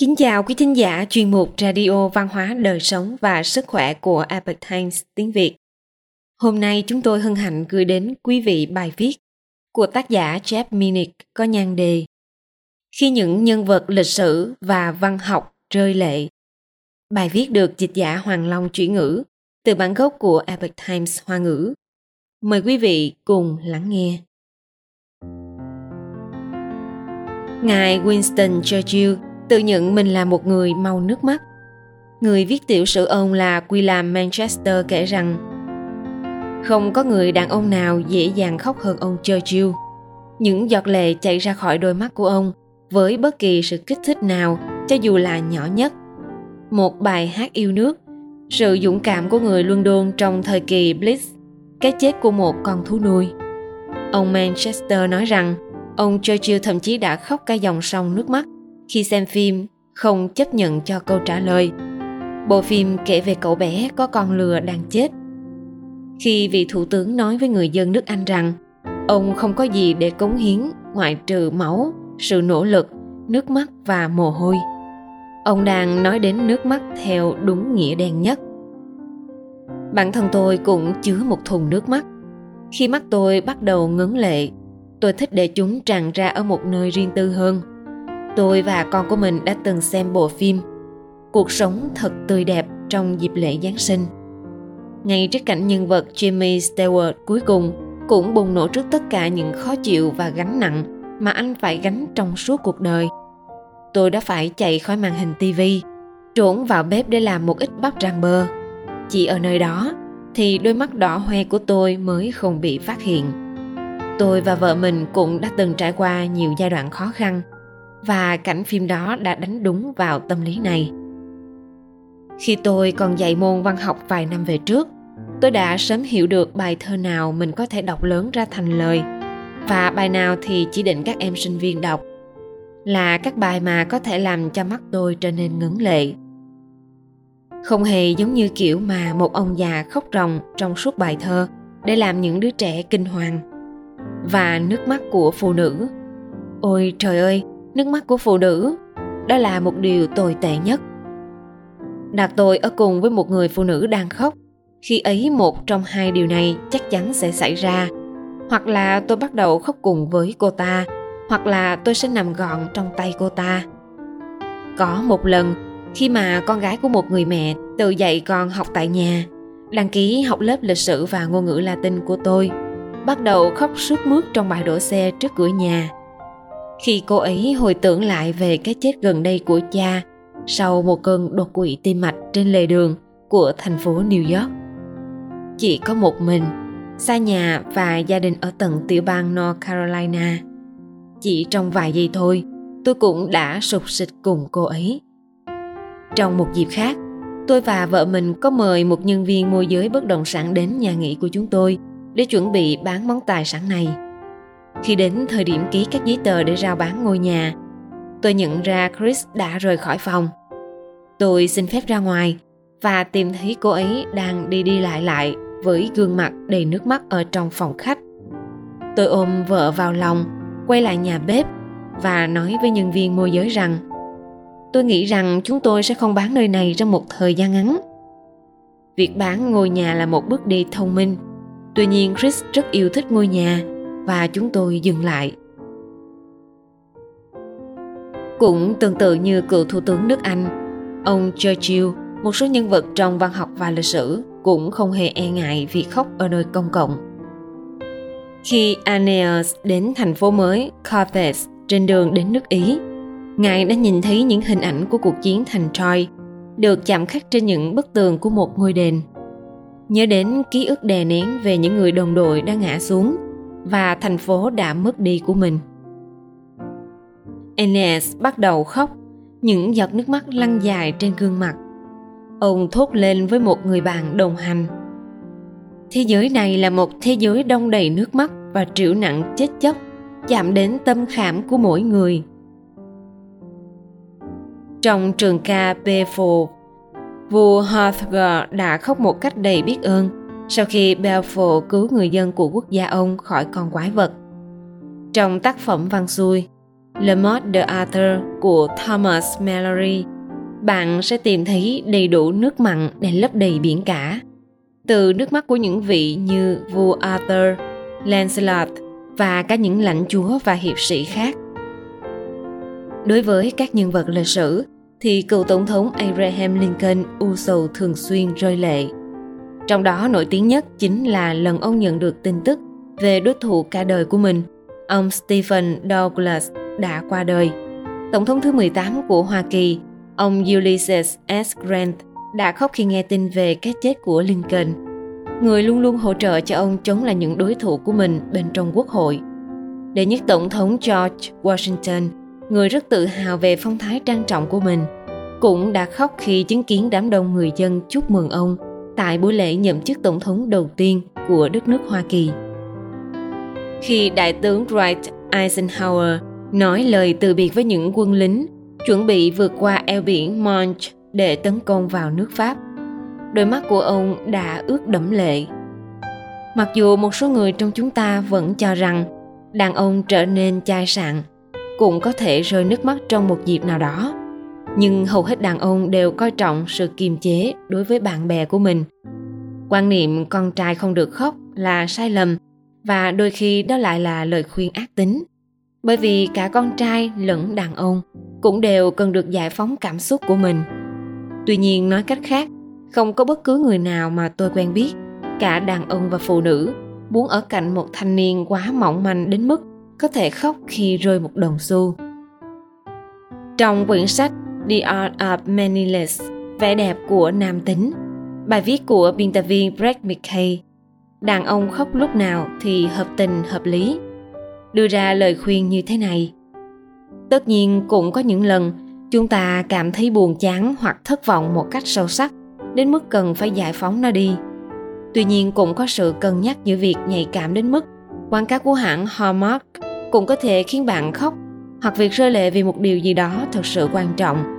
Kính chào quý thính giả chuyên mục Radio Văn hóa Đời Sống và Sức Khỏe của Epoch Times tiếng Việt. Hôm nay chúng tôi hân hạnh gửi đến quý vị bài viết của tác giả Jeff Minnick có nhan đề Khi những nhân vật lịch sử và văn học rơi lệ. Bài viết được dịch giả Hoàng Long chuyển ngữ từ bản gốc của Epoch Times Hoa ngữ. Mời quý vị cùng lắng nghe. Ngài Winston Churchill tự nhận mình là một người mau nước mắt. Người viết tiểu sử ông là William Manchester kể rằng không có người đàn ông nào dễ dàng khóc hơn ông Churchill. Những giọt lệ chảy ra khỏi đôi mắt của ông với bất kỳ sự kích thích nào cho dù là nhỏ nhất. Một bài hát yêu nước, sự dũng cảm của người London trong thời kỳ Blitz, cái chết của một con thú nuôi. Ông Manchester nói rằng ông Churchill thậm chí đã khóc cả dòng sông nước mắt khi xem phim không chấp nhận cho câu trả lời. Bộ phim kể về cậu bé có con lừa đang chết. Khi vị thủ tướng nói với người dân nước Anh rằng ông không có gì để cống hiến ngoại trừ máu, sự nỗ lực, nước mắt và mồ hôi. Ông đang nói đến nước mắt theo đúng nghĩa đen nhất. Bản thân tôi cũng chứa một thùng nước mắt. Khi mắt tôi bắt đầu ngấn lệ, tôi thích để chúng tràn ra ở một nơi riêng tư hơn – Tôi và con của mình đã từng xem bộ phim Cuộc sống thật tươi đẹp trong dịp lễ Giáng sinh. Ngay trước cảnh nhân vật Jimmy Stewart cuối cùng cũng bùng nổ trước tất cả những khó chịu và gánh nặng mà anh phải gánh trong suốt cuộc đời. Tôi đã phải chạy khỏi màn hình tivi, trốn vào bếp để làm một ít bắp rang bơ. Chỉ ở nơi đó thì đôi mắt đỏ hoe của tôi mới không bị phát hiện. Tôi và vợ mình cũng đã từng trải qua nhiều giai đoạn khó khăn và cảnh phim đó đã đánh đúng vào tâm lý này. Khi tôi còn dạy môn văn học vài năm về trước, tôi đã sớm hiểu được bài thơ nào mình có thể đọc lớn ra thành lời. Và bài nào thì chỉ định các em sinh viên đọc. Là các bài mà có thể làm cho mắt tôi trở nên ngấn lệ. Không hề giống như kiểu mà một ông già khóc ròng trong suốt bài thơ để làm những đứa trẻ kinh hoàng. Và nước mắt của phụ nữ. Ôi trời ơi nước mắt của phụ nữ, đó là một điều tồi tệ nhất. Đặt tôi ở cùng với một người phụ nữ đang khóc. Khi ấy một trong hai điều này chắc chắn sẽ xảy ra. Hoặc là tôi bắt đầu khóc cùng với cô ta, hoặc là tôi sẽ nằm gọn trong tay cô ta. Có một lần, khi mà con gái của một người mẹ tự dạy con học tại nhà, đăng ký học lớp lịch sử và ngôn ngữ latin của tôi, bắt đầu khóc sướt mướt trong bãi đổ xe trước cửa nhà khi cô ấy hồi tưởng lại về cái chết gần đây của cha sau một cơn đột quỵ tim mạch trên lề đường của thành phố New York. Chỉ có một mình, xa nhà và gia đình ở tận tiểu bang North Carolina. Chỉ trong vài giây thôi, tôi cũng đã sụp sịch cùng cô ấy. Trong một dịp khác, tôi và vợ mình có mời một nhân viên môi giới bất động sản đến nhà nghỉ của chúng tôi để chuẩn bị bán món tài sản này – khi đến thời điểm ký các giấy tờ để rao bán ngôi nhà, tôi nhận ra Chris đã rời khỏi phòng. Tôi xin phép ra ngoài và tìm thấy cô ấy đang đi đi lại lại với gương mặt đầy nước mắt ở trong phòng khách. Tôi ôm vợ vào lòng, quay lại nhà bếp và nói với nhân viên môi giới rằng tôi nghĩ rằng chúng tôi sẽ không bán nơi này trong một thời gian ngắn. Việc bán ngôi nhà là một bước đi thông minh. Tuy nhiên Chris rất yêu thích ngôi nhà và chúng tôi dừng lại. Cũng tương tự như cựu thủ tướng nước Anh, ông Churchill, một số nhân vật trong văn học và lịch sử cũng không hề e ngại việc khóc ở nơi công cộng. Khi Aeneas đến thành phố mới Carthage trên đường đến nước Ý, ngài đã nhìn thấy những hình ảnh của cuộc chiến thành Troy được chạm khắc trên những bức tường của một ngôi đền. Nhớ đến ký ức đè nén về những người đồng đội đã ngã xuống và thành phố đã mất đi của mình. Enes bắt đầu khóc, những giọt nước mắt lăn dài trên gương mặt. Ông thốt lên với một người bạn đồng hành. Thế giới này là một thế giới đông đầy nước mắt và triệu nặng chết chóc, chạm đến tâm khảm của mỗi người. Trong trường ca Befo, vua Hrothgar đã khóc một cách đầy biết ơn sau khi Belfort cứu người dân của quốc gia ông khỏi con quái vật. Trong tác phẩm văn xuôi, Le Mot de Arthur của Thomas Mallory, bạn sẽ tìm thấy đầy đủ nước mặn để lấp đầy biển cả. Từ nước mắt của những vị như vua Arthur, Lancelot và các những lãnh chúa và hiệp sĩ khác. Đối với các nhân vật lịch sử, thì cựu tổng thống Abraham Lincoln u sầu thường xuyên rơi lệ. Trong đó nổi tiếng nhất chính là lần ông nhận được tin tức về đối thủ cả đời của mình, ông Stephen Douglas đã qua đời. Tổng thống thứ 18 của Hoa Kỳ, ông Ulysses S. Grant đã khóc khi nghe tin về cái chết của Lincoln. Người luôn luôn hỗ trợ cho ông chống lại những đối thủ của mình bên trong quốc hội. Đệ nhất tổng thống George Washington, người rất tự hào về phong thái trang trọng của mình, cũng đã khóc khi chứng kiến đám đông người dân chúc mừng ông tại buổi lễ nhậm chức tổng thống đầu tiên của đất nước Hoa Kỳ. Khi đại tướng Dwight Eisenhower nói lời từ biệt với những quân lính chuẩn bị vượt qua eo biển Manche để tấn công vào nước Pháp. Đôi mắt của ông đã ướt đẫm lệ. Mặc dù một số người trong chúng ta vẫn cho rằng đàn ông trở nên chai sạn, cũng có thể rơi nước mắt trong một dịp nào đó, nhưng hầu hết đàn ông đều coi trọng sự kiềm chế đối với bạn bè của mình. Quan niệm con trai không được khóc là sai lầm, và đôi khi đó lại là lời khuyên ác tính. Bởi vì cả con trai lẫn đàn ông cũng đều cần được giải phóng cảm xúc của mình. Tuy nhiên nói cách khác, không có bất cứ người nào mà tôi quen biết, cả đàn ông và phụ nữ, muốn ở cạnh một thanh niên quá mỏng manh đến mức có thể khóc khi rơi một đồng xu. Trong quyển sách The Art of Manliness, vẻ đẹp của nam tính. Bài viết của biên tập viên Brett McKay. Đàn ông khóc lúc nào thì hợp tình, hợp lý. Đưa ra lời khuyên như thế này. Tất nhiên cũng có những lần chúng ta cảm thấy buồn chán hoặc thất vọng một cách sâu sắc, đến mức cần phải giải phóng nó đi. Tuy nhiên cũng có sự cân nhắc giữa việc nhạy cảm đến mức quảng cáo của hãng Hallmark cũng có thể khiến bạn khóc hoặc việc rơi lệ vì một điều gì đó thật sự quan trọng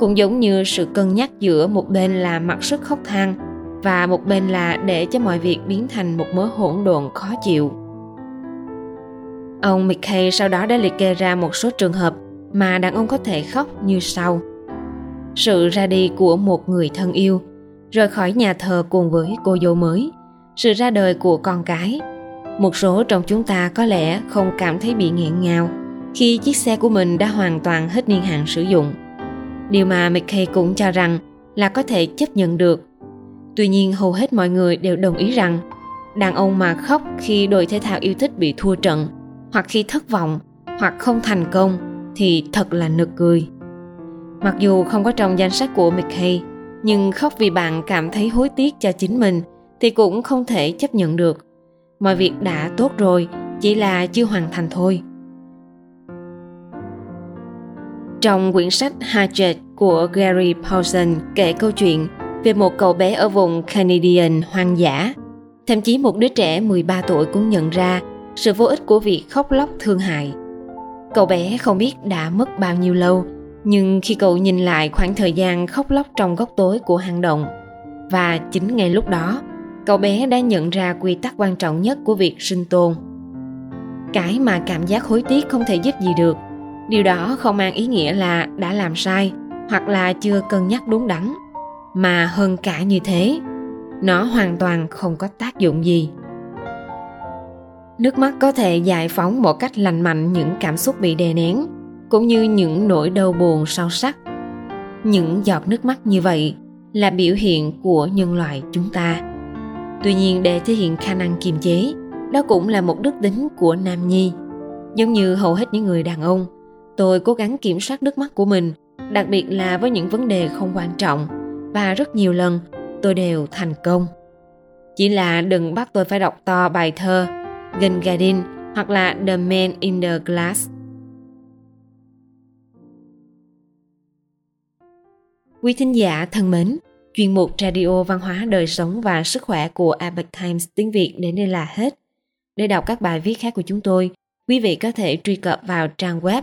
cũng giống như sự cân nhắc giữa một bên là mặc sức khóc than và một bên là để cho mọi việc biến thành một mớ hỗn độn khó chịu. Ông McKay sau đó đã liệt kê ra một số trường hợp mà đàn ông có thể khóc như sau. Sự ra đi của một người thân yêu, rời khỏi nhà thờ cùng với cô dâu mới, sự ra đời của con cái. Một số trong chúng ta có lẽ không cảm thấy bị nghẹn ngào khi chiếc xe của mình đã hoàn toàn hết niên hạn sử dụng. Điều mà McKay cũng cho rằng là có thể chấp nhận được Tuy nhiên hầu hết mọi người đều đồng ý rằng đàn ông mà khóc khi đội thể thao yêu thích bị thua trận hoặc khi thất vọng hoặc không thành công thì thật là nực cười. Mặc dù không có trong danh sách của McKay, nhưng khóc vì bạn cảm thấy hối tiếc cho chính mình thì cũng không thể chấp nhận được. Mọi việc đã tốt rồi, chỉ là chưa hoàn thành thôi. Trong quyển sách Hatchet của Gary Paulson kể câu chuyện về một cậu bé ở vùng Canadian hoang dã. Thậm chí một đứa trẻ 13 tuổi cũng nhận ra sự vô ích của việc khóc lóc thương hại. Cậu bé không biết đã mất bao nhiêu lâu, nhưng khi cậu nhìn lại khoảng thời gian khóc lóc trong góc tối của hang động, và chính ngay lúc đó, cậu bé đã nhận ra quy tắc quan trọng nhất của việc sinh tồn. Cái mà cảm giác hối tiếc không thể giúp gì được, điều đó không mang ý nghĩa là đã làm sai hoặc là chưa cân nhắc đúng đắn, mà hơn cả như thế, nó hoàn toàn không có tác dụng gì. Nước mắt có thể giải phóng một cách lành mạnh những cảm xúc bị đè nén, cũng như những nỗi đau buồn sâu sắc. Những giọt nước mắt như vậy là biểu hiện của nhân loại chúng ta. Tuy nhiên, để thể hiện khả năng kiềm chế, đó cũng là một đức tính của nam nhi, giống như hầu hết những người đàn ông tôi cố gắng kiểm soát nước mắt của mình đặc biệt là với những vấn đề không quan trọng và rất nhiều lần tôi đều thành công. Chỉ là đừng bắt tôi phải đọc to bài thơ Gengadin hoặc là The Man in the Glass. Quý thính giả thân mến, chuyên mục Radio Văn hóa Đời sống và Sức khỏe của Epoch Times tiếng Việt đến đây là hết. Để đọc các bài viết khác của chúng tôi, quý vị có thể truy cập vào trang web